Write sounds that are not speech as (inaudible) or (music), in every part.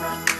Bye.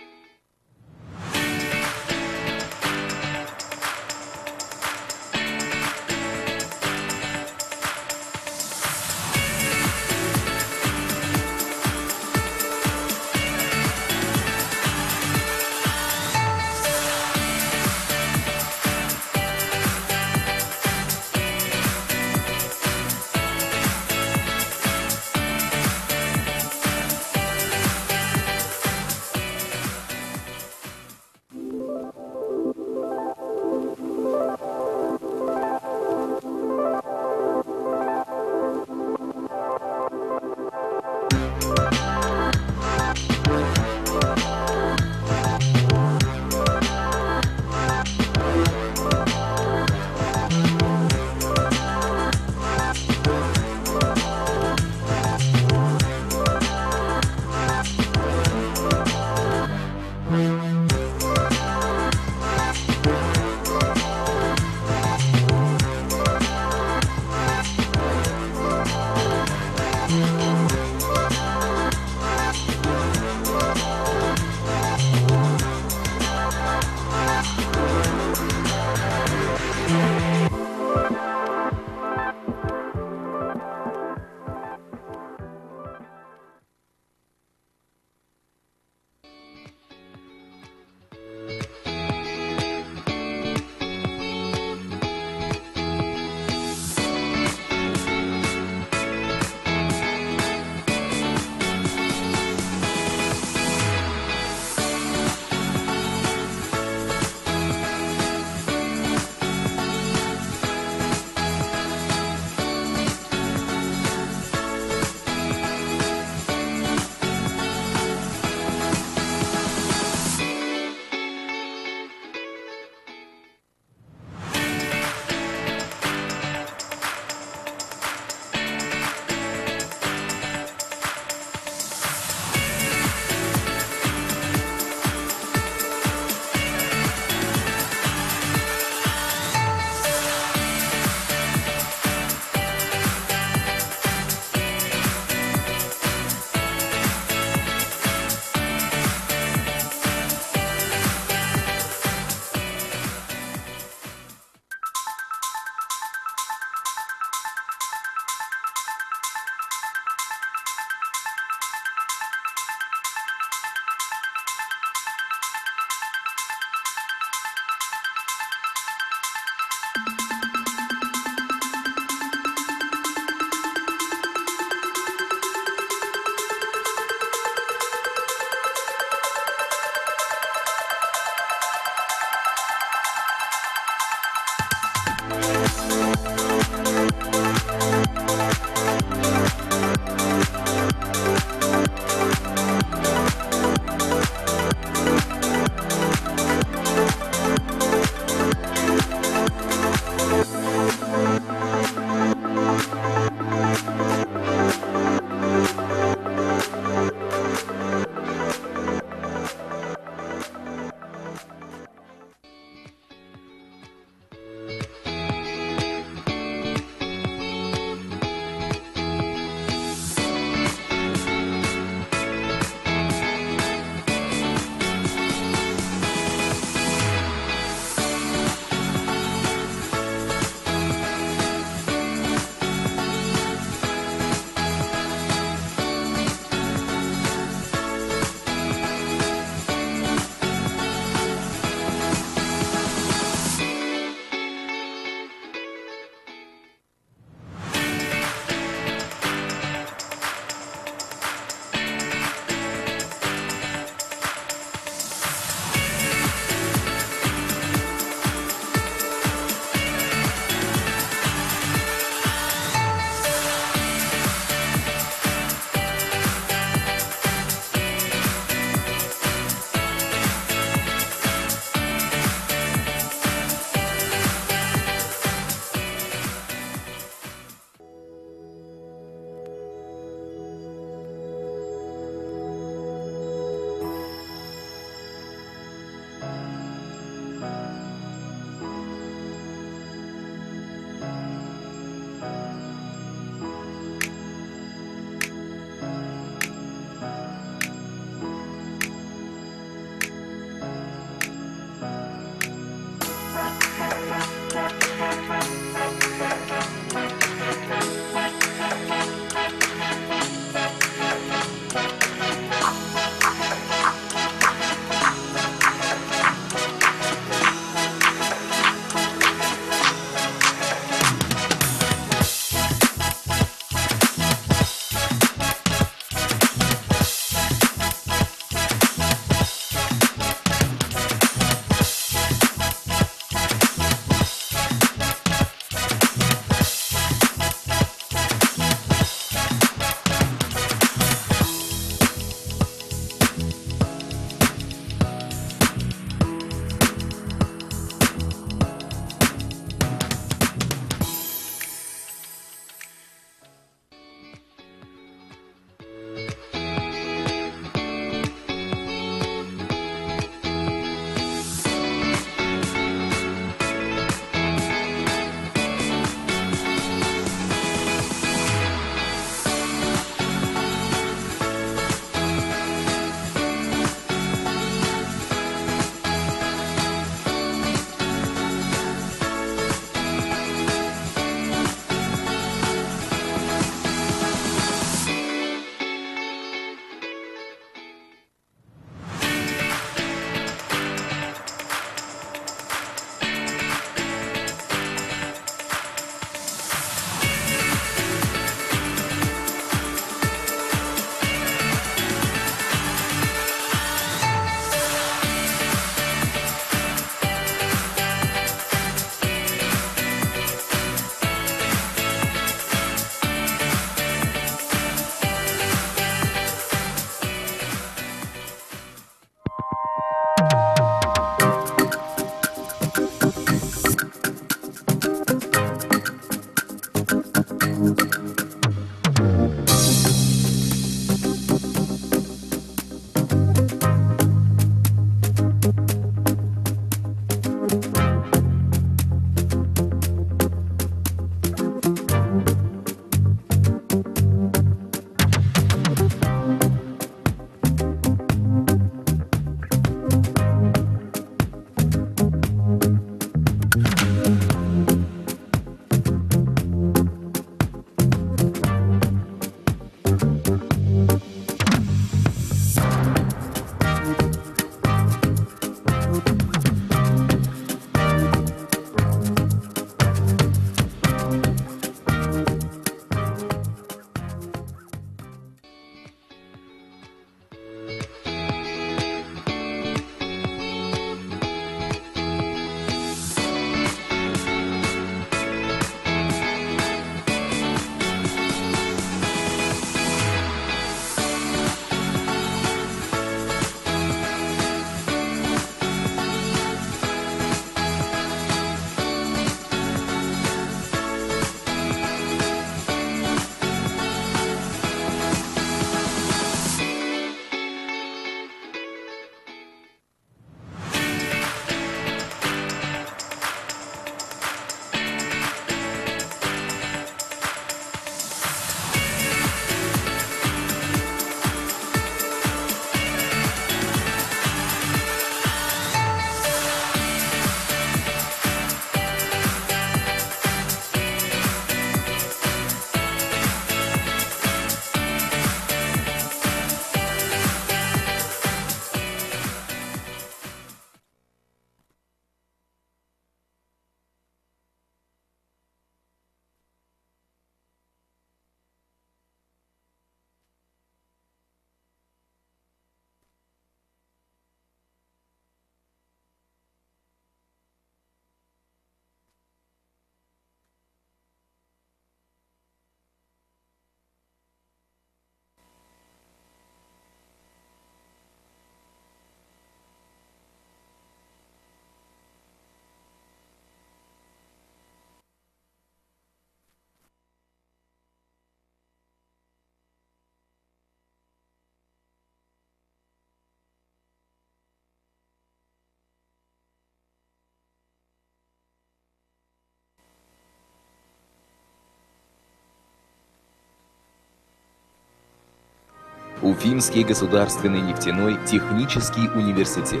Уфимский государственный нефтяной технический университет.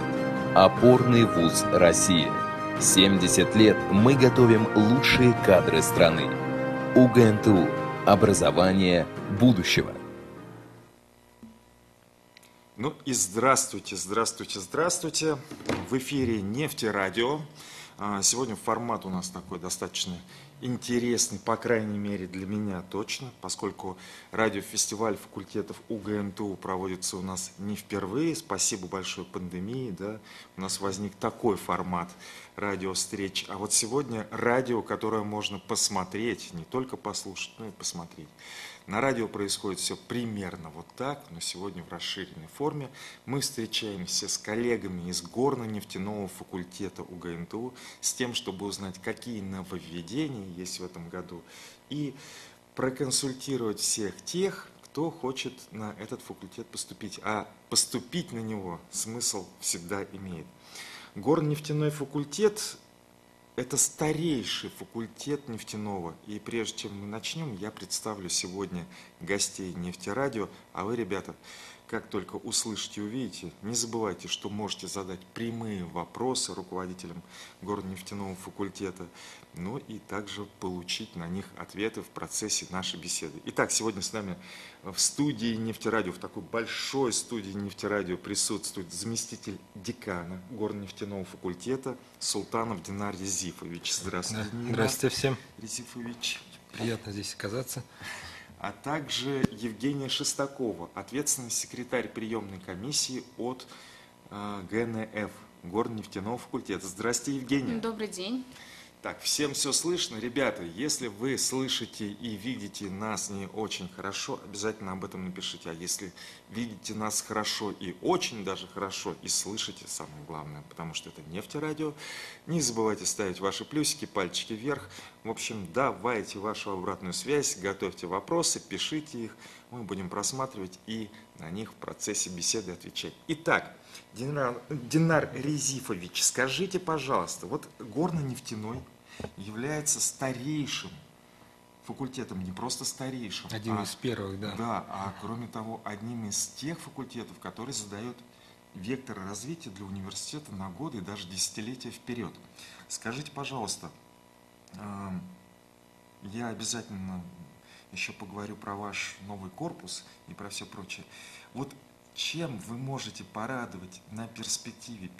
Опорный вуз России. 70 лет мы готовим лучшие кадры страны. УГНТУ. Образование будущего. Ну и здравствуйте, здравствуйте, здравствуйте. В эфире Нефтерадио. А, сегодня формат у нас такой достаточно интересный, по крайней мере для меня точно, поскольку радиофестиваль факультетов УГНТУ проводится у нас не впервые. Спасибо большое пандемии, да, у нас возник такой формат радиовстреч. А вот сегодня радио, которое можно посмотреть, не только послушать, но и посмотреть. На радио происходит все примерно вот так, но сегодня в расширенной форме. Мы встречаемся с коллегами из горно-нефтяного факультета УГНТУ с тем, чтобы узнать, какие нововведения есть в этом году и проконсультировать всех тех, кто хочет на этот факультет поступить. А поступить на него смысл всегда имеет. Горно-нефтяной факультет это старейший факультет нефтяного. И прежде чем мы начнем, я представлю сегодня гостей нефтерадио. А вы, ребята, как только услышите увидите, не забывайте, что можете задать прямые вопросы руководителям горнефтяного факультета, ну и также получить на них ответы в процессе нашей беседы. Итак, сегодня с нами в студии нефтерадио, в такой большой студии нефтерадио присутствует заместитель декана горнефтяного факультета Султанов Динар Резифович. Здравствуйте. Да. Здравствуйте всем. Резифович. Приятно здесь оказаться а также Евгения Шестакова, ответственный секретарь приемной комиссии от э, ГНФ, Горнефтяного факультета. Здравствуйте, Евгения. Добрый день. Так, всем все слышно? Ребята, если вы слышите и видите нас не очень хорошо, обязательно об этом напишите. А если видите нас хорошо и очень даже хорошо, и слышите, самое главное, потому что это нефтерадио, не забывайте ставить ваши плюсики, пальчики вверх. В общем, давайте вашу обратную связь, готовьте вопросы, пишите их, мы будем просматривать и на них в процессе беседы отвечать. Итак, Динар, Динар Резифович, скажите, пожалуйста, вот горно-нефтяной является старейшим факультетом, не просто старейшим. Один а, из первых, да. Да, а кроме того, одним из тех факультетов, который задает вектор развития для университета на годы и даже десятилетия вперед. Скажите, пожалуйста, я обязательно еще поговорю про ваш новый корпус и про все прочее. Вот чем вы можете порадовать на перспективе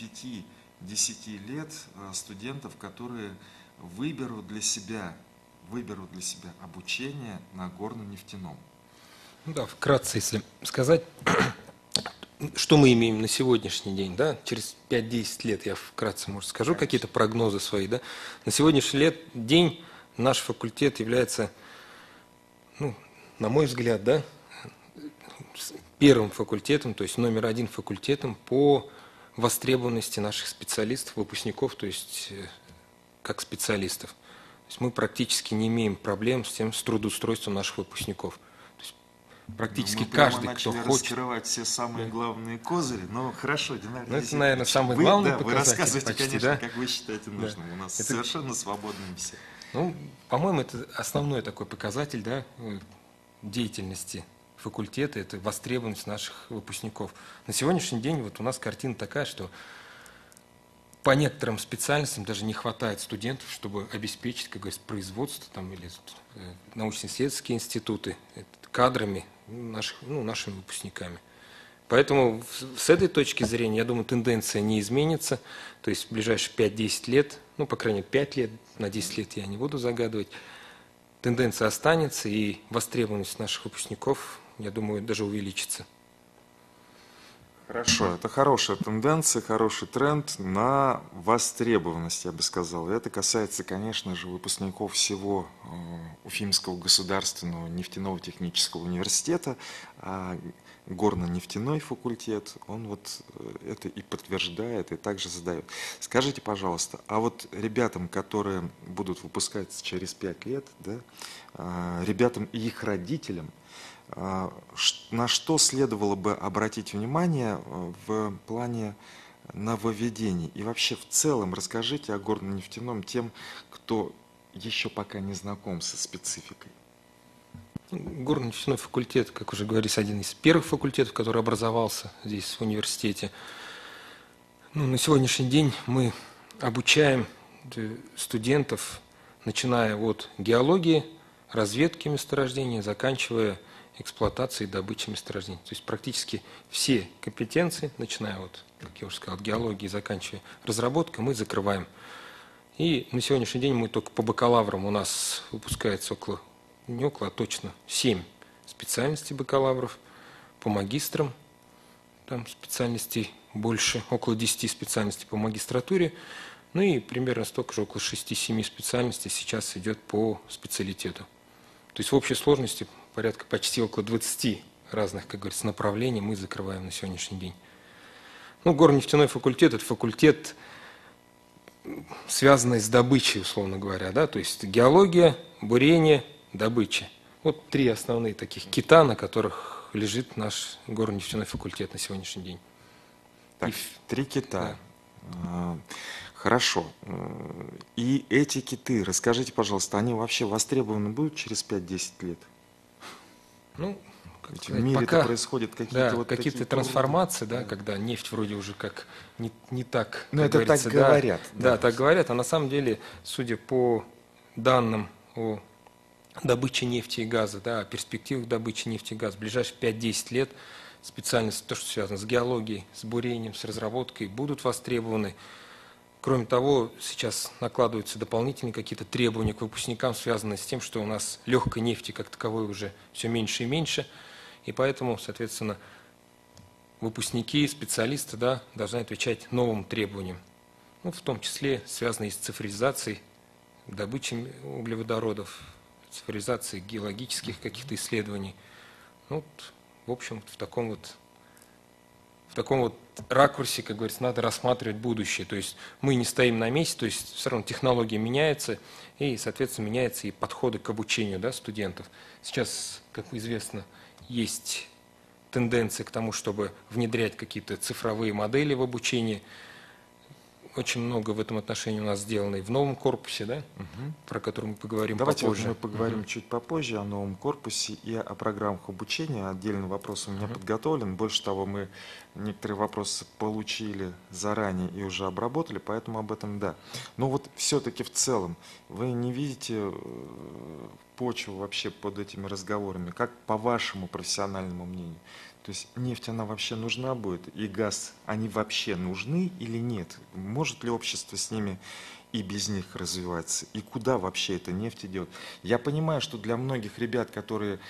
5-10 лет э, студентов, которые выберут для себя, выберут для себя обучение на горно-нефтяном? Ну да, вкратце, если сказать, (clears throat) что мы имеем на сегодняшний день, да, через 5-10 лет, я вкратце, может, скажу какие-то прогнозы свои, да. На сегодняшний лет, день наш факультет является, ну, на мой взгляд, да, первым факультетом, то есть номер один факультетом по востребованности наших специалистов, выпускников, то есть э, как специалистов. То есть мы практически не имеем проблем с тем, с трудоустройством наших выпускников. То есть практически мы каждый, кто хочет... раскрывать все самые главные козыри, но хорошо, Динар, ну, это, наверное, самый вы, главный да, показатель. Вы рассказывайте, почти, конечно, да? как вы считаете нужным. Да. У нас это... совершенно свободный беседа. Ну, по-моему, это основной такой показатель да, э, деятельности факультета, это востребованность наших выпускников. На сегодняшний день вот у нас картина такая, что по некоторым специальностям даже не хватает студентов, чтобы обеспечить, как говорится, производство там, или э, научно-исследовательские институты кадрами наших, ну, нашими выпускниками. Поэтому с этой точки зрения, я думаю, тенденция не изменится. То есть в ближайшие 5-10 лет, ну, по крайней мере, 5 лет, на 10 лет я не буду загадывать, тенденция останется, и востребованность наших выпускников, я думаю, даже увеличится. Хорошо, это хорошая тенденция, хороший тренд на востребованность, я бы сказал. И это касается, конечно же, выпускников всего э, Уфимского государственного нефтяного технического университета, а горно-нефтяной факультет, он вот э, это и подтверждает, и также задает. Скажите, пожалуйста, а вот ребятам, которые будут выпускаться через пять лет, да, э, ребятам и их родителям – а, на что следовало бы обратить внимание э, в плане нововведений? И вообще в целом расскажите о горно-нефтяном тем, кто еще пока не знаком со спецификой. Горно-нефтяной факультет, как уже говорится, один из первых факультетов, который образовался здесь в университете. Ну, на сегодняшний день мы обучаем э, студентов, начиная от геологии, разведки месторождения, заканчивая эксплуатацией и добычей месторождений. То есть практически все компетенции, начиная от, как я уже сказал, от геологии, заканчивая разработкой, мы закрываем. И на сегодняшний день мы только по бакалаврам у нас выпускается около, не около, а точно 7 специальностей бакалавров, по магистрам, там специальностей больше, около 10 специальностей по магистратуре, ну и примерно столько же, около 6-7 специальностей сейчас идет по специалитету. То есть в общей сложности порядка почти около 20 разных, как говорится, направлений мы закрываем на сегодняшний день. Ну, горнефтяной факультет – это факультет, связанный с добычей, условно говоря, да, то есть геология, бурение, добыча. Вот три основные таких кита, на которых лежит наш горнефтяной факультет на сегодняшний день. Так, И... три кита. Да. Хорошо. И эти киты, расскажите, пожалуйста, они вообще востребованы будут через 5-10 лет? Ну, Ведь в мире пока, происходят какие-то да, вот какие-то трансформации, да, да, когда нефть вроде уже как не, не так. Ну, это так да, говорят. Да, да, так говорят. А на самом деле, судя по данным о добыче нефти и газа, да, о перспективах добычи нефти и газа, в ближайшие 5-10 лет специальности, то, что связано с геологией, с бурением, с разработкой, будут востребованы. Кроме того, сейчас накладываются дополнительные какие-то требования к выпускникам, связанные с тем, что у нас легкой нефти как таковой уже все меньше и меньше, и поэтому, соответственно, выпускники, специалисты да, должны отвечать новым требованиям, ну, в том числе связанные с цифровизацией, добычей углеводородов, цифровизацией геологических каких-то исследований. Ну, вот, в общем, в таком вот таком вот ракурсе, как говорится, надо рассматривать будущее. То есть мы не стоим на месте, то есть все равно технология меняется, и, соответственно, меняются и подходы к обучению да, студентов. Сейчас, как известно, есть тенденция к тому, чтобы внедрять какие-то цифровые модели в обучении – очень много в этом отношении у нас сделано и в новом корпусе, да, угу. про который мы поговорим Давайте попозже. Давайте мы поговорим угу. чуть попозже о новом корпусе и о программах обучения. Отдельный вопрос у меня угу. подготовлен. Больше того, мы некоторые вопросы получили заранее и уже обработали, поэтому об этом да. Но вот все-таки в целом вы не видите э, почву вообще под этими разговорами, как по вашему профессиональному мнению? То есть нефть, она вообще нужна будет, и газ, они вообще нужны или нет? Может ли общество с ними и без них развиваться? И куда вообще эта нефть идет? Я понимаю, что для многих ребят, которые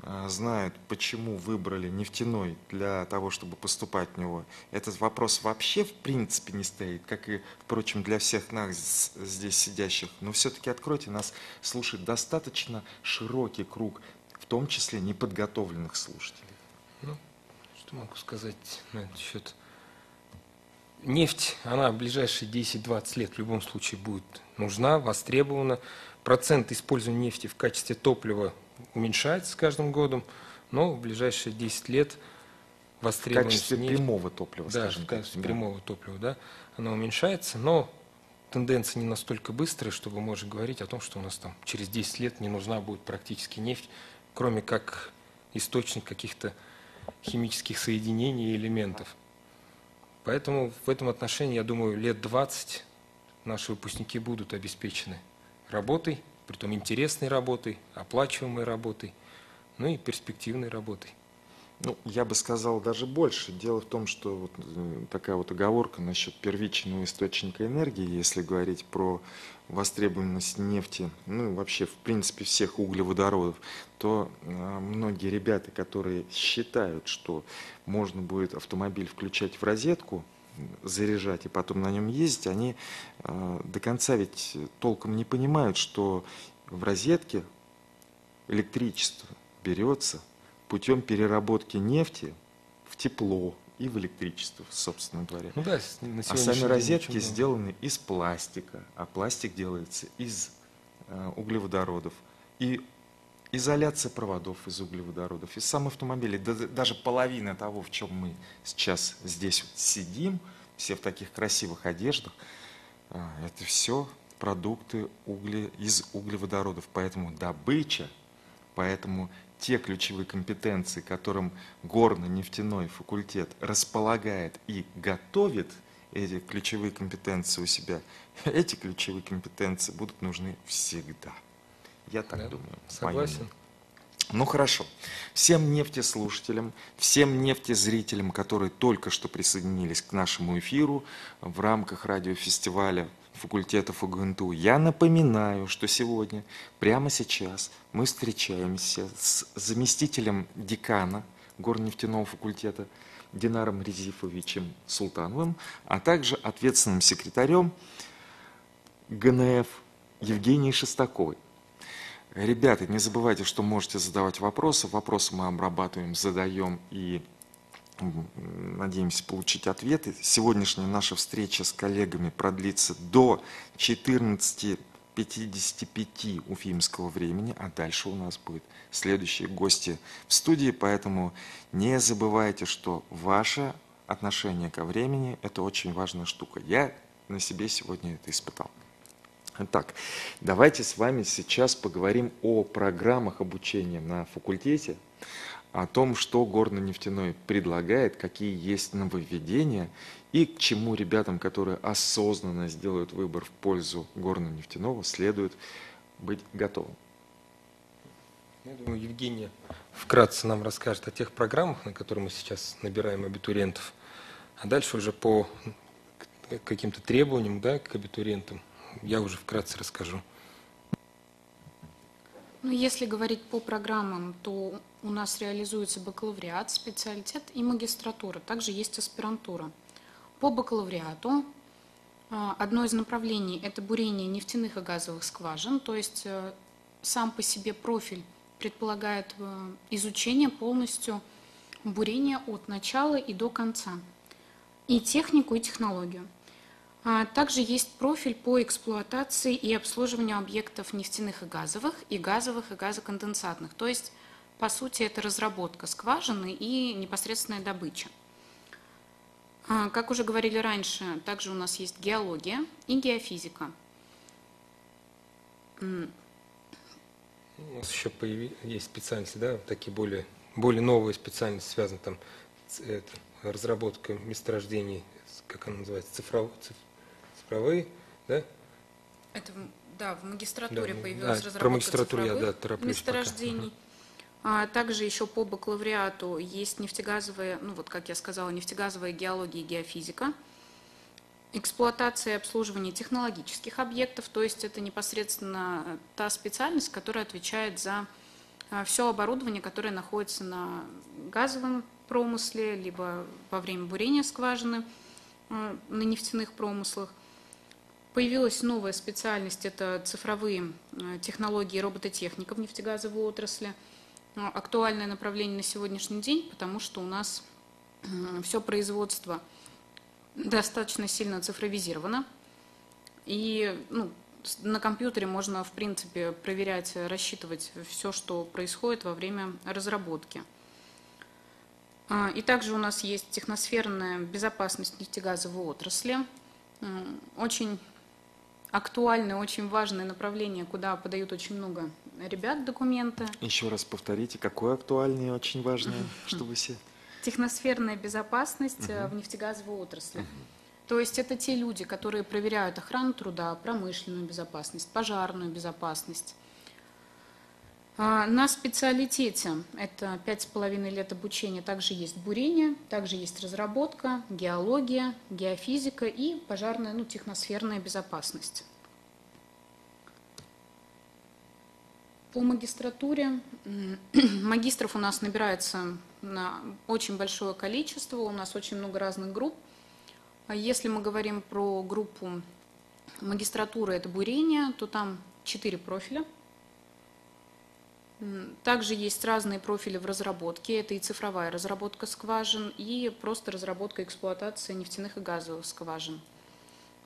э, знают, почему выбрали нефтяной для того, чтобы поступать в него, этот вопрос вообще в принципе не стоит, как и, впрочем, для всех нас здесь сидящих. Но все-таки откройте, нас слушает достаточно широкий круг, в том числе неподготовленных слушателей. Ну, что могу сказать на этот счет? Нефть, она в ближайшие 10-20 лет в любом случае будет нужна, востребована. Процент использования нефти в качестве топлива уменьшается с каждым годом, но в ближайшие 10 лет востребованность В качестве нефти, прямого топлива, да, скажем в качестве так. прямого топлива, да, она уменьшается, но тенденция не настолько быстрая, чтобы можем говорить о том, что у нас там через 10 лет не нужна будет практически нефть, кроме как источник каких-то химических соединений и элементов. Поэтому в этом отношении, я думаю, лет 20 наши выпускники будут обеспечены работой, притом интересной работой, оплачиваемой работой, ну и перспективной работой. Ну, я бы сказал даже больше. Дело в том, что вот э, такая вот оговорка насчет первичного источника энергии, если говорить про востребованность нефти, ну вообще в принципе всех углеводородов, то э, многие ребята, которые считают, что можно будет автомобиль включать в розетку, заряжать и потом на нем ездить, они э, до конца ведь толком не понимают, что в розетке электричество берется путем переработки нефти в тепло и в электричество, собственно говоря. Ну да, а сами розетки сделаны из пластика, а пластик делается из э, углеводородов. И изоляция проводов из углеводородов, и сам автомобиль, да, даже половина того, в чем мы сейчас здесь вот сидим, все в таких красивых одеждах, э, это все продукты угле, из углеводородов. Поэтому добыча, поэтому те ключевые компетенции, которым горно-нефтяной факультет располагает и готовит эти ключевые компетенции у себя, эти ключевые компетенции будут нужны всегда. Я так Да, думаю. Согласен. Понятно. Ну хорошо. Всем нефтеслушателям, всем нефтезрителям, которые только что присоединились к нашему эфиру в рамках радиофестиваля факультетов УГНТУ, я напоминаю, что сегодня, прямо сейчас, мы встречаемся с заместителем декана горнефтяного факультета Динаром Резифовичем Султановым, а также ответственным секретарем ГНФ Евгенией Шестаковой. Ребята, не забывайте, что можете задавать вопросы. Вопросы мы обрабатываем, задаем и надеемся получить ответы. Сегодняшняя наша встреча с коллегами продлится до 14.55 уфимского времени, а дальше у нас будут следующие гости в студии, поэтому не забывайте, что ваше отношение ко времени – это очень важная штука. Я на себе сегодня это испытал. Итак, давайте с вами сейчас поговорим о программах обучения на факультете, о том, что горно-нефтяной предлагает, какие есть нововведения и к чему ребятам, которые осознанно сделают выбор в пользу горно-нефтяного, следует быть готовым. Я думаю, Евгения вкратце нам расскажет о тех программах, на которые мы сейчас набираем абитуриентов. А дальше уже по каким-то требованиям да, к абитуриентам я уже вкратце расскажу. Ну, если говорить по программам, то у нас реализуется бакалавриат, специалитет и магистратура. Также есть аспирантура. По бакалавриату а, одно из направлений – это бурение нефтяных и газовых скважин, то есть э, сам по себе профиль предполагает э, изучение полностью бурения от начала и до конца, и технику, и технологию. А Также есть профиль по эксплуатации и обслуживанию объектов нефтяных и газовых, и газовых, и газоконденсатных. То есть, по сути, это разработка скважины и непосредственная добыча. А, Как уже говорили раньше, также у нас есть геология и геофизика. У нас еще есть специальности, да, такие более, более новые специальности, связаны там с разработкой месторождений, как она называется, цифров- циф- цифровые, да? Это, да, в магистратуре Да, появилась да, про разработка магистратуру я, да, тороплюсь пока. месторождений. А также еще по бакалавриату есть нефтегазовые, ну вот как я сказала, нефтегазовая геология и геофизика, эксплуатация и обслуживание технологических объектов, то есть это непосредственно э, та специальность, которая отвечает за все оборудование, которое находится на газовом промысле, либо во время бурения скважины э, на нефтяных промыслах. Появилась новая специальность, это цифровые э, технологии робототехника в нефтегазовой отрасли. Э, Актуальное направление на сегодняшний день, потому что у нас все производство достаточно сильно цифровизировано. И ну, на компьютере можно, в принципе, проверять, э, рассчитывать все, что происходит во время разработки. А, И также у нас есть техносферная безопасность нефтегазовой отрасли. Очень актуальное, очень важное направление, куда подают очень много ребят документы. Еще раз повторите, какое актуальное и очень важное, чтобы все... Техносферная безопасность э, в нефтегазовой отрасли. То есть это те люди, которые проверяют охрану труда, промышленную безопасность, пожарную безопасность. А, На специалитете это пять с половиной лет обучения, также есть бурение, также есть разработка, геология, геофизика и пожарная, ну, техносферная безопасность. По магистратуре (clears throat) магистров у нас набирается на очень большое количество, у нас очень много разных групп. А Если мы говорим про группу магистратуры, это бурение, то там четыре профиля. Также есть разные профили в разработке. Это и цифровая разработка скважин, и просто разработка и эксплуатация нефтяных и газовых скважин.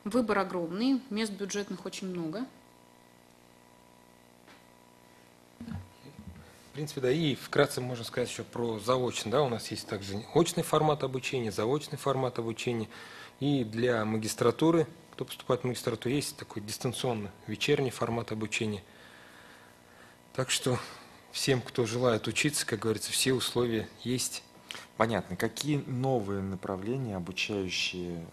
Выбор огромный, мест бюджетных очень много. В принципе, да, и вкратце можно сказать еще про заочный, да, у нас есть также очный формат обучения, заочный формат обучения, и для магистратуры, кто поступает в магистратуру, есть такой дистанционный вечерний формат обучения. Так что всем, кто желает учиться, как говорится, все условия есть. Понятно. Какие новые направления, обучающие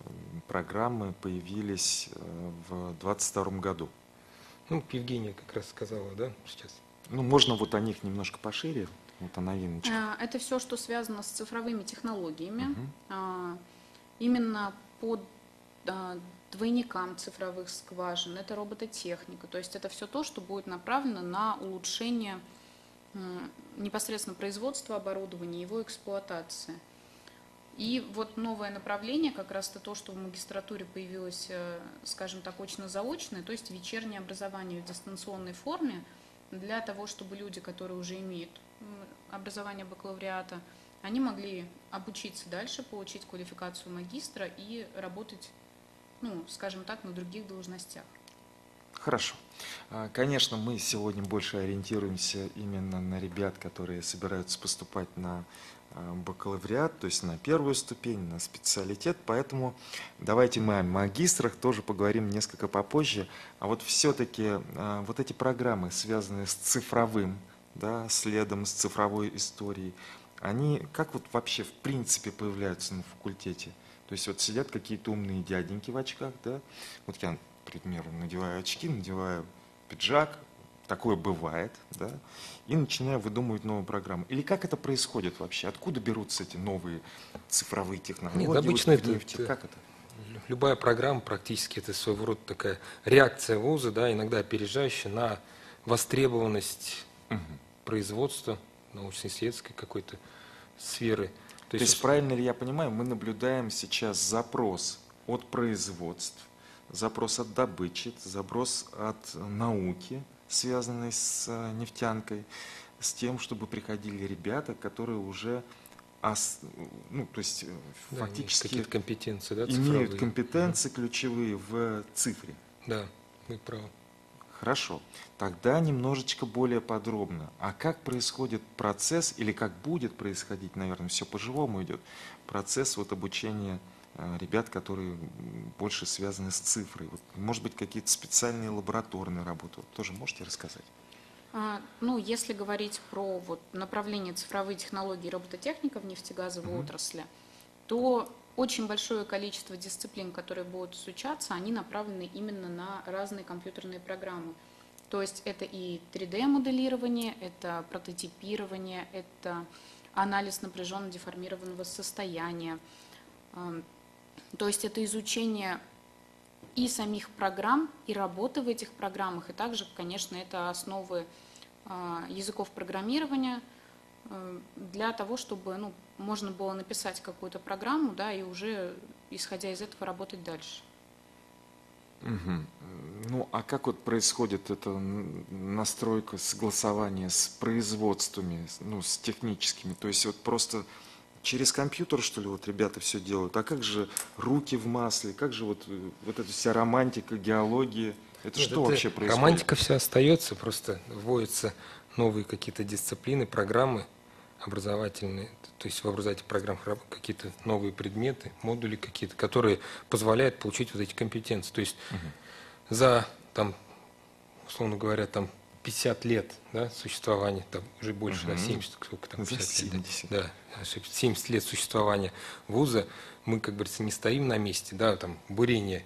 программы появились э, в 2022 году? Ну, Евгения как раз сказала, да, сейчас. Ну, можно вот о них немножко пошире, вот о новиночках. А, Это все, что связано с цифровыми технологиями. А, Именно по а, двойникам цифровых скважин, это робототехника. То есть это все то, что будет направлено на улучшение непосредственно производства оборудования, его эксплуатации. И вот новое направление, как раз это то, что в магистратуре появилось, э, скажем так, очно-заочное, то есть вечернее образование в дистанционной форме для того, чтобы люди, которые уже имеют образование бакалавриата, они могли обучиться дальше, получить квалификацию магистра и работать, ну, скажем так, на других должностях. Хорошо. А, Конечно, мы сегодня больше ориентируемся именно на ребят, которые собираются поступать на а, бакалавриат, то есть на первую ступень, на специалитет. Поэтому давайте мы о магистрах тоже поговорим несколько попозже. А вот все-таки вот эти программы, связанные с цифровым, да, следом, с цифровой историей, они как вот вообще в принципе появляются на факультете? То есть вот сидят какие-то умные дяденьки в очках, да? Вот я, примеру, надеваю очки, надеваю пиджак, такое бывает, да? И начинаю выдумывать новую программу. Или как это происходит вообще? Откуда берутся эти новые цифровые технологии? Нет, Вот обычно в это- нефти. Как это? Любая программа практически это своего рода такая реакция вуза, да, иногда опережающая на востребованность Мгм. производства научно-исследовательской какой-то сферы. То есть, правильно ли я понимаю, мы наблюдаем сейчас запрос от производств, запрос от добычи, запрос от науки, связанной с э, нефтянкой, с тем, чтобы приходили ребята, которые уже ос- ну, то есть э, да, фактически какие-то компетенции, да, имеют компетенции ключевые в цифре. Да, вы правы. Хорошо. Тогда немножечко более подробно. А как происходит процесс, или как будет происходить, наверное, все по-живому идет, процесс вот обучения ребят, которые больше связаны с цифрой? Вот, может быть, какие-то специальные лабораторные работы? Вот тоже можете рассказать? А, Ну, если говорить про вот направление цифровые технологии и робототехника в нефтегазовой Мгм. отрасли, то очень большое количество дисциплин, которые будут изучаться, они направлены именно на разные компьютерные программы. То есть это и 3D-моделирование, это прототипирование, это анализ напряженно-деформированного состояния. То есть это изучение и самих программ, и работы в этих программах, и также, конечно, это основы а, языков программирования э, для того, чтобы ну, можно было написать какую-то программу, да, и уже исходя из этого работать дальше. Мгм. Ну, а как вот происходит эта настройка, согласование с производствами, ну, с техническими? То есть вот просто через компьютер, что ли, вот ребята все делают? А как же руки в масле? Как же вот, э, вот эта вся романтика, геология? Это Нет, что это вообще происходит? Романтика все остается, просто вводятся новые какие-то дисциплины, программы образовательные, то есть в образовательных программах какие-то новые предметы, модули какие-то, которые позволяют получить вот эти компетенции. То есть за, там, условно говоря, там 50 лет да, существования, там уже больше, да, Мгм. 70, сколько там, За 50 лет, 70. да, ошибся, 70 лет существования вуза, мы, как говорится, не стоим на месте, да, там, бурение,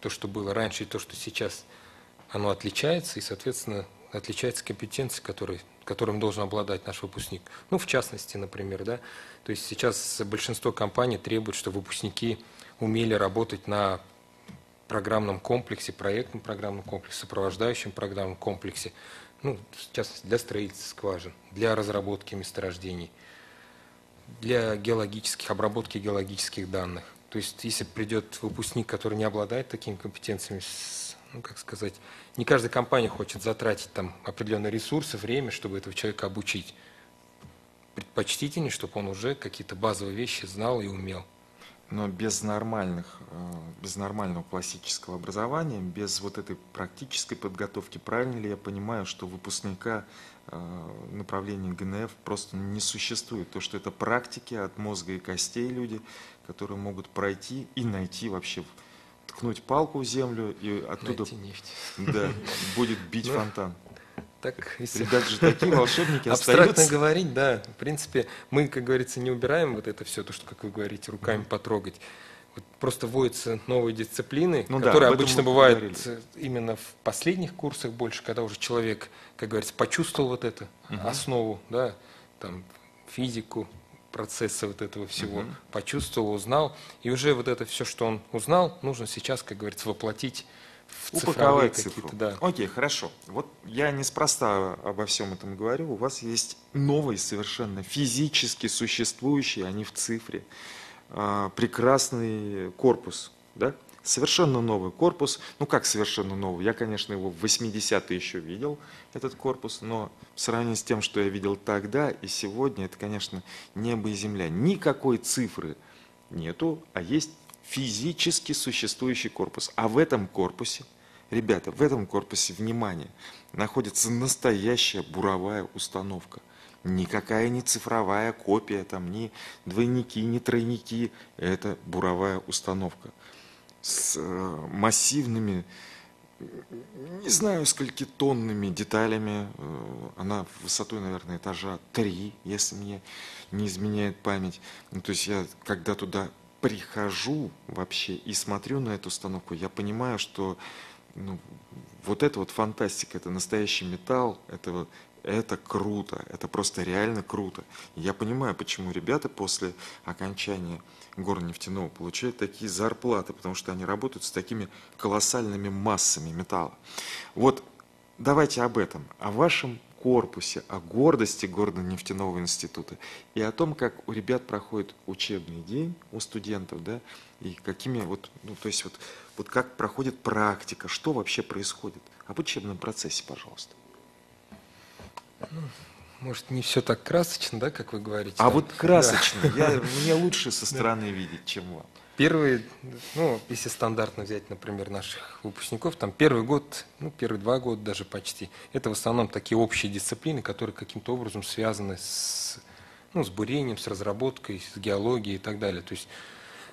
то, что было раньше и то, что сейчас, оно отличается, и, соответственно, отличается компетенции, которые, которым должен обладать наш выпускник. Ну, в частности, например, да, то есть сейчас большинство компаний требует, чтобы выпускники умели работать на программном комплексе, проектном программном комплексе, сопровождающем программном комплексе, ну, в частности, для строительства скважин, для разработки месторождений, для геологических, обработки геологических данных. То есть, если придет выпускник, который не обладает такими компетенциями, ну, как сказать, не каждая компания хочет затратить там определенные ресурсы, время, чтобы этого человека обучить. Предпочтительнее, чтобы он уже какие-то базовые вещи знал и умел. Но без нормальных, э, без нормального классического образования, без вот этой практической подготовки, правильно ли я понимаю, что выпускника э, направления ГНФ просто не существует? То, что это практики от мозга и костей люди, которые могут пройти и найти вообще, ткнуть палку в землю и оттуда Найти нефть. да, (laughs) будет бить Ну, фонтан. Так, если Ребята же такие волшебники абстрактно остаются. говорить, да. В принципе, мы, как говорится, не убираем вот это все, то, что, как вы говорите, руками потрогать. Вот просто вводятся новые дисциплины, Ну да, которые этом обычно бывают поговорили. э, именно в последних курсах больше, когда уже человек, как говорится, почувствовал вот это, основу, да, там, физику, процесса вот этого всего, почувствовал, узнал, и уже вот это все, что он узнал, нужно сейчас, как говорится, воплотить Упаковать какие-то, да. Окей, хорошо. Вот я неспроста обо всем этом говорю. У вас есть новый совершенно физически существующий, а не в цифре, а, прекрасный корпус, да? Совершенно новый корпус. Ну как совершенно новый? Я, конечно, его в 80-е еще видел, этот корпус, но в сравнении с тем, что я видел тогда и сегодня, это, конечно, небо и земля. Никакой цифры нету, а есть физически существующий корпус. А в этом корпусе, ребята, в этом корпусе, внимание, находится настоящая буровая установка. Никакая не цифровая копия, там ни двойники, ни тройники. Это буровая установка с э, массивными, не знаю, скольки тонными деталями. Э, Она высотой, наверное, этажа 3, если мне не изменяет память. Ну, то есть я, когда туда прихожу вообще и смотрю на эту установку, я понимаю, что ну, вот это вот фантастика, это настоящий металл, это, это круто, это просто реально круто. Я понимаю, почему ребята после окончания горнефтяного получают такие зарплаты, потому что они работают с такими колоссальными массами металла. Вот давайте об этом, о вашем корпусе, о гордости горно-нефтяного института и о том, как у ребят проходит учебный день, у студентов, да, и какими вот, ну, то есть вот, вот как проходит практика, что вообще происходит. Об учебном процессе, пожалуйста. Может, не все так красочно, да, как вы говорите. А там? вот красочно, я, мне лучше со стороны видеть, чем вам. Первые, ну, если стандартно взять, например, наших выпускников, там первый год, ну, первые два года даже почти, это в основном такие общие дисциплины, которые каким-то образом связаны с, ну, с бурением, с разработкой, с геологией и так далее. То есть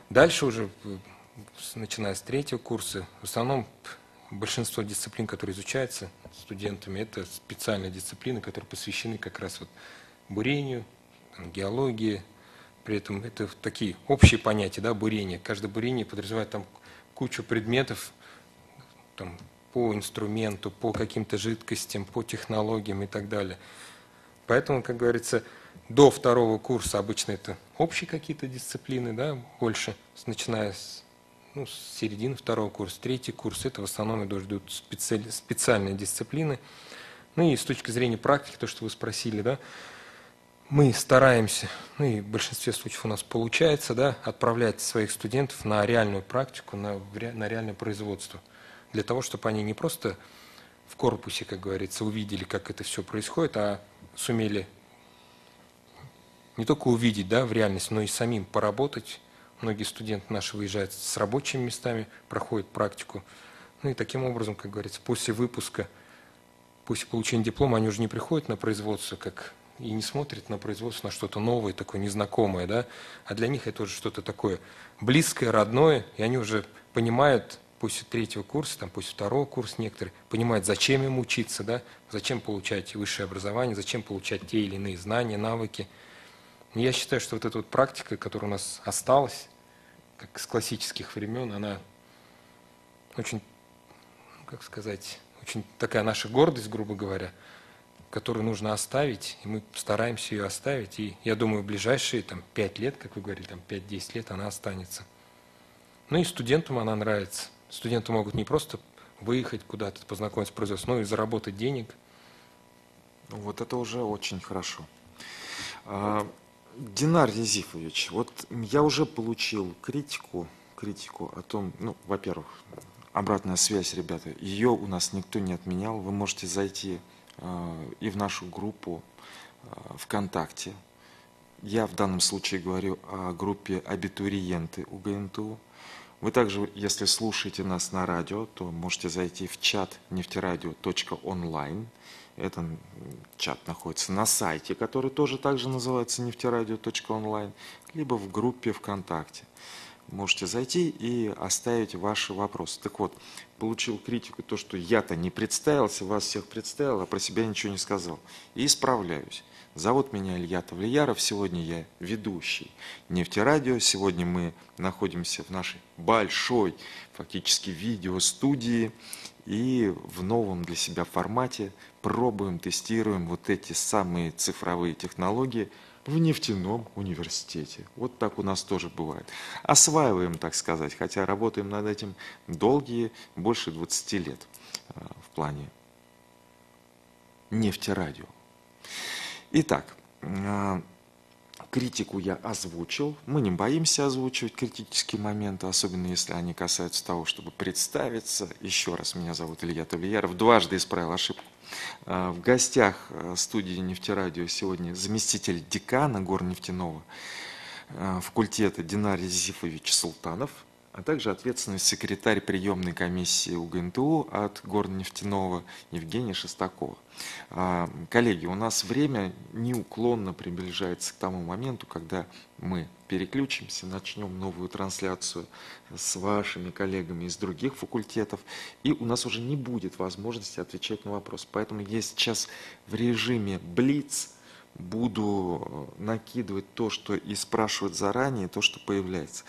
дальше уже, начиная с третьего курса, в основном большинство дисциплин, которые изучаются студентами, это специальные дисциплины, которые посвящены как раз вот бурению, геологии, при этом это такие общие понятия, да, бурение. Каждое бурение подразумевает там кучу предметов там, по инструменту, по каким-то жидкостям, по технологиям и так далее. Поэтому, как говорится, до второго курса обычно это общие какие-то дисциплины, да, больше, начиная с, ну, с середины второго курса. Третий курс это в основном идут специаль- специальные дисциплины. Ну и с точки зрения практики, то, что вы спросили, да, мы стараемся, ну и в большинстве случаев у нас получается, да, отправлять своих студентов на реальную практику, на, на реальное производство, для того, чтобы они не просто в корпусе, как говорится, увидели, как это все происходит, а сумели не только увидеть да, в реальность, но и самим поработать. Многие студенты наши выезжают с рабочими местами, проходят практику. Ну и таким образом, как говорится, после выпуска, после получения диплома, они уже не приходят на производство, как и не смотрят на производство на что-то новое, такое незнакомое, да, а для них это уже что-то такое близкое, родное, и они уже понимают после третьего курса, там, после второго курса некоторые, понимают, зачем им учиться, да, зачем получать высшее образование, зачем получать те или иные знания, навыки. И я считаю, что вот эта вот практика, которая у нас осталась, как с классических времен, она очень, как сказать, очень такая наша гордость, грубо говоря, которую нужно оставить, и мы стараемся ее оставить, и я думаю, в ближайшие там, 5 лет, как вы говорили, там 5-10 лет она останется. Ну и студентам она нравится. Студенты могут не просто выехать куда-то, познакомиться с производством, но и заработать денег. Вот это уже очень хорошо. А, Динар Язифович, вот я уже получил критику, критику о том, ну, во-первых, обратная связь, ребята, ее у нас никто не отменял. Вы можете зайти и в нашу группу э, ВКонтакте. Я в данном случае говорю о группе абитуриенты УГНТУ. Вы также, если слушаете нас на радио, то можете зайти в чат нефтерадио.онлайн. Этот чат находится на сайте, который тоже также называется нефтерадио.онлайн, либо в группе ВКонтакте. Можете зайти и оставить ваши вопросы. Так вот, получил критику, то, что я-то не представился, вас всех представил, а про себя ничего не сказал. И исправляюсь. Зовут меня Илья Тавлияров, сегодня я ведущий нефтерадио. Сегодня мы находимся в нашей большой, фактически, видеостудии и в новом для себя формате пробуем, тестируем вот эти самые цифровые технологии в нефтяном университете. Вот так у нас тоже бывает. Осваиваем, так сказать, хотя работаем над этим долгие, больше 20 лет э, в плане нефтерадио. Итак, э, критику я озвучил. Мы не боимся озвучивать критические моменты, особенно если они касаются того, чтобы представиться. Еще раз, меня зовут Илья Тавлияров. Дважды исправил ошибку. Э, в гостях э, студии «Нефтерадио» сегодня заместитель декана Горнефтяного факультета Динарий Зифович Султанов – а также ответственный секретарь приемной комиссии УГНТУ от Горнефтяного Евгения Шестакова. А, коллеги, у нас время неуклонно приближается к тому моменту, когда мы переключимся, начнем новую трансляцию с вашими коллегами из других факультетов, и у нас уже не будет возможности отвечать на вопросы. Поэтому я сейчас в режиме Блиц буду накидывать то, что и спрашивать заранее, то, что появляется.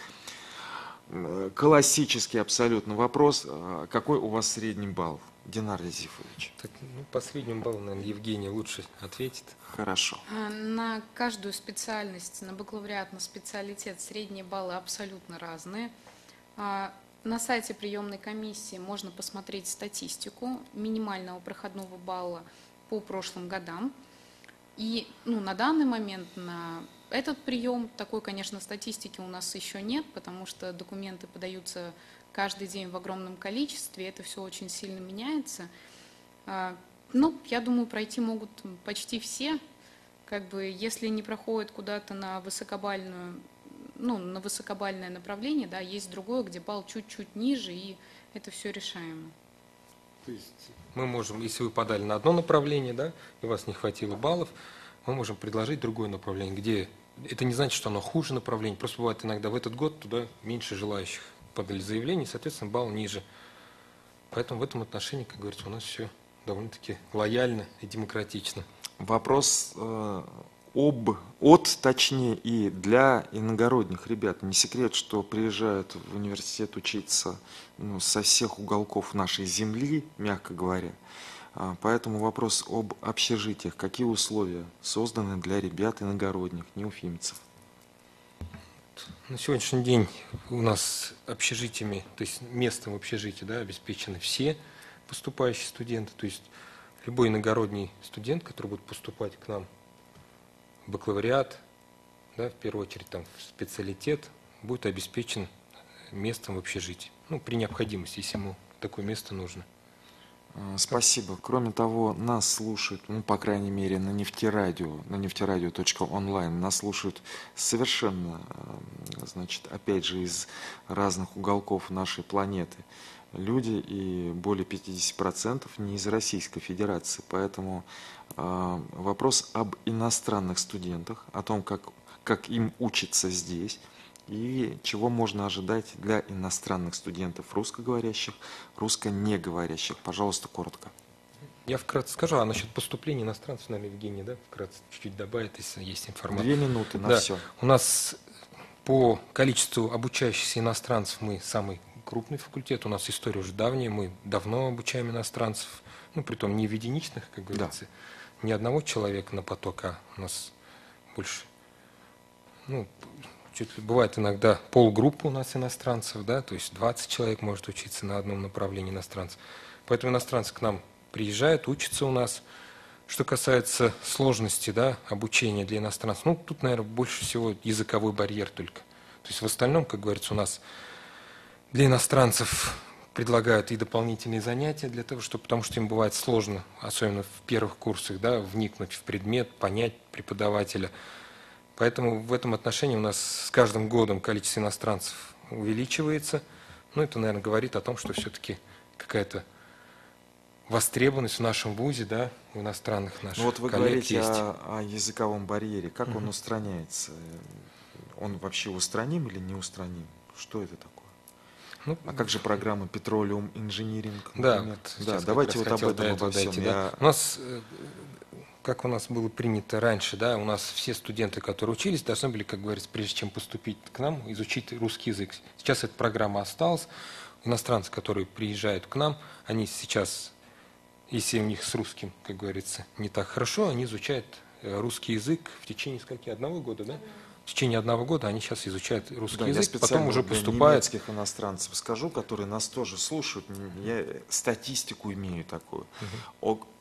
Э, классический абсолютно вопрос. Э, какой у вас средний балл, Динар Лизифович? Так, ну, по среднему баллу, наверное, Евгений лучше ответит. Хорошо. А, на каждую специальность, на бакалавриат, на специалитет средние баллы абсолютно разные. А, на сайте приемной комиссии можно посмотреть статистику минимального проходного балла по прошлым годам. И ну, на данный момент на этот прием, такой, конечно, статистики у нас еще нет, потому что документы подаются каждый день в огромном количестве, это все очень сильно меняется. А, ну, я думаю, пройти могут почти все. Как бы, если не проходят куда-то на высокобальную, ну, на высокобальное направление, да, есть другое, где балл чуть-чуть ниже, и это все решаемо. То есть мы можем, если вы подали на одно направление, да, и у вас не хватило баллов, мы можем предложить другое направление, где это не значит, что оно хуже направление. Просто бывает иногда в этот год туда меньше желающих подали заявление, соответственно, балл ниже. Поэтому в этом отношении, как говорится, у нас все довольно-таки лояльно и демократично. Вопрос э, об, от, точнее, и для иногородних ребят. Не секрет, что приезжают в университет учиться ну, со всех уголков нашей земли, мягко говоря. А, поэтому вопрос об общежитиях. Какие условия созданы для ребят иногородних, неуфимцев? На сегодняшний день у нас общежитиями, то есть местом в общежитии да, обеспечены все поступающие студенты. То есть любой иногородний студент, который будет поступать к нам в бакалавриат, да, в первую очередь там, в специалитет, будет обеспечен местом в общежитии. Ну, при необходимости, если ему такое место нужно. Э, спасибо. Кроме того, нас слушают, ну, по крайней мере, на нефтерадио, на нефтерадио.онлайн, нас слушают совершенно, э, значит, опять же, из разных уголков нашей планеты люди, и более 50% не из Российской Федерации. Поэтому э, вопрос об иностранных студентах, о том, как, как им учиться здесь – и чего можно ожидать для иностранных студентов русскоговорящих, русско-неговорящих. Пожалуйста, коротко. Я вкратце скажу, а насчет поступления иностранцев, нам Евгений, да, вкратце чуть-чуть добавит, если есть информация. Две минуты на да. все. У нас по количеству обучающихся иностранцев мы самый крупный факультет, у нас история уже давняя, мы давно обучаем иностранцев, ну, при том не в единичных, как говорится, да. ни одного человека на поток, а у нас больше, ну, чуть ли бывает иногда полгруппы у нас иностранцев, да, то есть 20 человек может учиться на одном направлении иностранцев. Поэтому иностранцы к нам приезжают, учатся у нас. Что касается сложности да, обучения для иностранцев, ну, тут, наверное, больше всего языковой барьер только. То есть в остальном, как говорится, у нас для иностранцев предлагают и дополнительные занятия для того, чтобы, потому что им бывает сложно, особенно в первых курсах, да, вникнуть в предмет, понять преподавателя – Поэтому в этом отношении у нас с каждым годом количество иностранцев увеличивается. Ну, это, наверное, говорит о том, что все-таки какая-то востребованность в нашем ВУЗе, да, у иностранных наших ну, Вот вы коллег говорите есть. О, о языковом барьере. Как угу. он устраняется? Он вообще устраним или не устраним? Что это такое? Ну, А как же программа Petroleum Engineering? Да, например? вот сейчас да давайте вот об этом обо всем. да. Я- У нас, э, как у нас было принято раньше, да, у нас все студенты, которые учились, должны были, как говорится, прежде чем поступить к нам, изучить русский язык. Сейчас эта программа осталась. Иностранцы, которые приезжают к нам, они сейчас, если у них с русским, как говорится, не так хорошо, они изучают э, русский язык в течение скольки? Одного года, да? В течение одного года они сейчас изучают русский Да, я язык, потом специально уже для поступают. немецких иностранцев скажу, которые нас тоже слушают. Я статистику имею такую.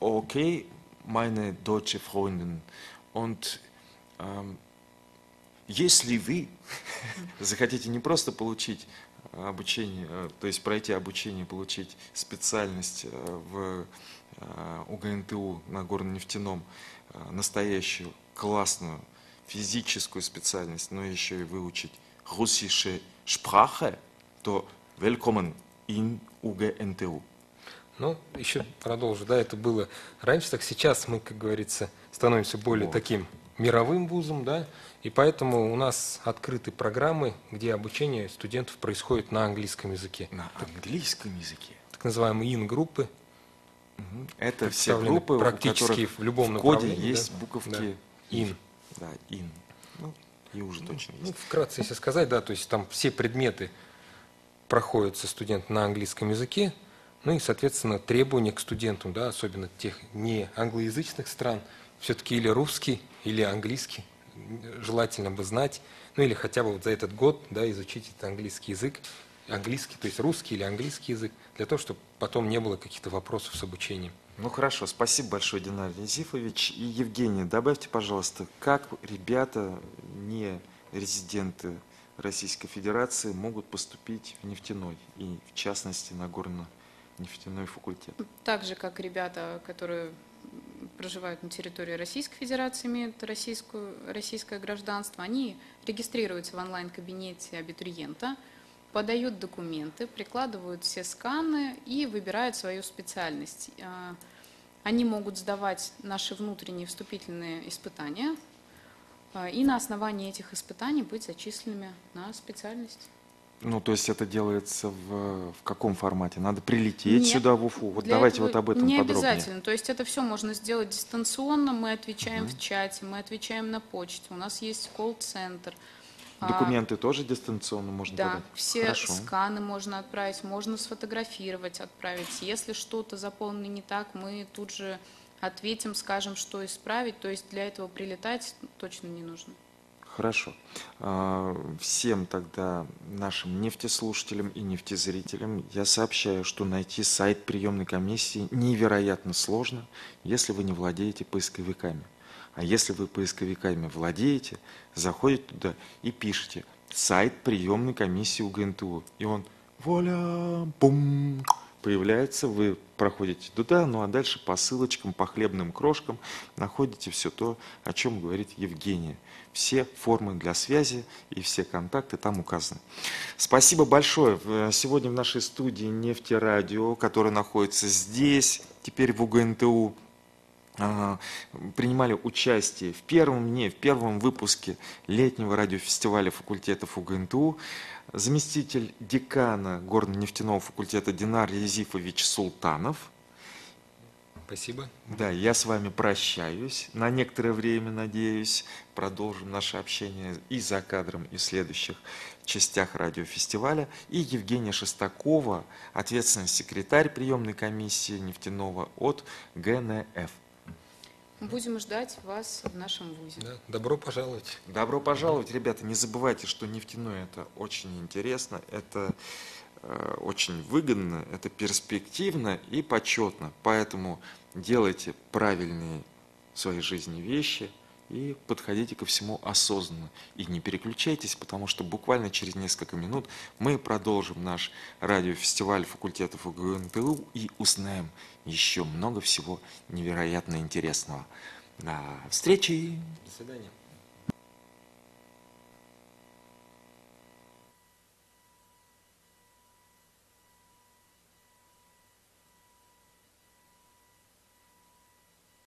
Окей, meine deutsche Freundin. Und ähm, если вы (laughs) захотите не просто получить обучение, э, то есть пройти обучение, получить специальность э, в э, УГНТУ на горно-нефтяном, э, настоящую классную физическую специальность, но еще и выучить russische Sprache, то willkommen in УГНТУ. Ну, еще продолжу, да, это было раньше, так сейчас мы, как говорится, становимся более Вот. таким мировым вузом, да, и поэтому у нас открыты программы, где обучение студентов происходит на английском языке. На английском языке. Так называемые ин-группы. Это все группы, практически в любом в коде есть да. буковки Да. «ин». Да, ин. Ну, и уже точно Ну, есть. вкратце, если сказать, да, то есть там все предметы проходятся студент на английском языке, ну и, соответственно, требования к студентам, да, особенно тех не англоязычных стран, все-таки или русский, или английский, желательно бы знать, ну или хотя бы вот за этот год, да, изучить этот английский язык, английский, то есть русский или английский язык, для того, чтобы потом не было каких-то вопросов с обучением. Ну хорошо, спасибо большое, Динар Язифович. И Евгений, добавьте, пожалуйста, как ребята, не резиденты Российской Федерации, могут поступить в нефтяной и, в частности, на горно-нефтяной факультет? Так же, как ребята, которые проживают на территории Российской Федерации, имеют российскую, российское гражданство, они регистрируются в онлайн-кабинете абитуриента, подают документы, прикладывают все сканы и выбирают свою специальность. А, Они могут сдавать наши внутренние вступительные испытания а, и на основании этих испытаний быть зачисленными на специальность. Ну, то есть это делается в, в каком формате? Надо прилететь Нет. сюда, в Уфу? Вот давайте вот об этом не подробнее. обязательно. То есть это все можно сделать дистанционно. Мы отвечаем в чате, мы отвечаем на почте. У нас есть колл-центр. А, Документы тоже дистанционно можно Да, подать? все Хорошо. сканы можно отправить, можно сфотографировать, отправить. Если что-то заполнено не так, мы тут же ответим, скажем, что исправить. То есть для этого прилетать точно не нужно. Хорошо. А, Всем тогда нашим нефтеслушателям и нефтезрителям я сообщаю, что найти сайт приемной комиссии невероятно сложно, если вы не владеете поисковиками. А если вы поисковиками владеете, заходите туда и пишите сайт приемной комиссии УГНТУ. И он вуаля, бум, появляется, вы проходите туда, ну а дальше по ссылочкам, по хлебным крошкам находите все то, о чем говорит Евгения. Все формы для связи и все контакты там указаны. Спасибо большое. В- Сегодня в нашей студии нефтерадио, которое находится здесь, теперь в УГНТУ, а, принимали участие в первом дне, в первом выпуске летнего радиофестиваля факультетов УГНТУ заместитель декана горно-нефтяного факультета Динар Язифович Султанов. Спасибо. Да, я с вами прощаюсь на некоторое время, надеюсь. Продолжим наше общение и за кадром, и в следующих частях радиофестиваля. И Евгения Шестакова, ответственный секретарь приемной комиссии нефтяного от ГНФ. Будем ждать вас в нашем ВУЗе. Да, добро пожаловать. Добро пожаловать, ребята. Не забывайте, что нефтяное это очень интересно, это э, очень выгодно, это перспективно и почетно. Поэтому делайте правильные в своей жизни вещи и подходите ко всему осознанно. И не переключайтесь, потому что буквально через несколько минут мы продолжим наш радиофестиваль факультетов УГНТУ и узнаем еще много всего невероятно интересного. До встречи! До свидания.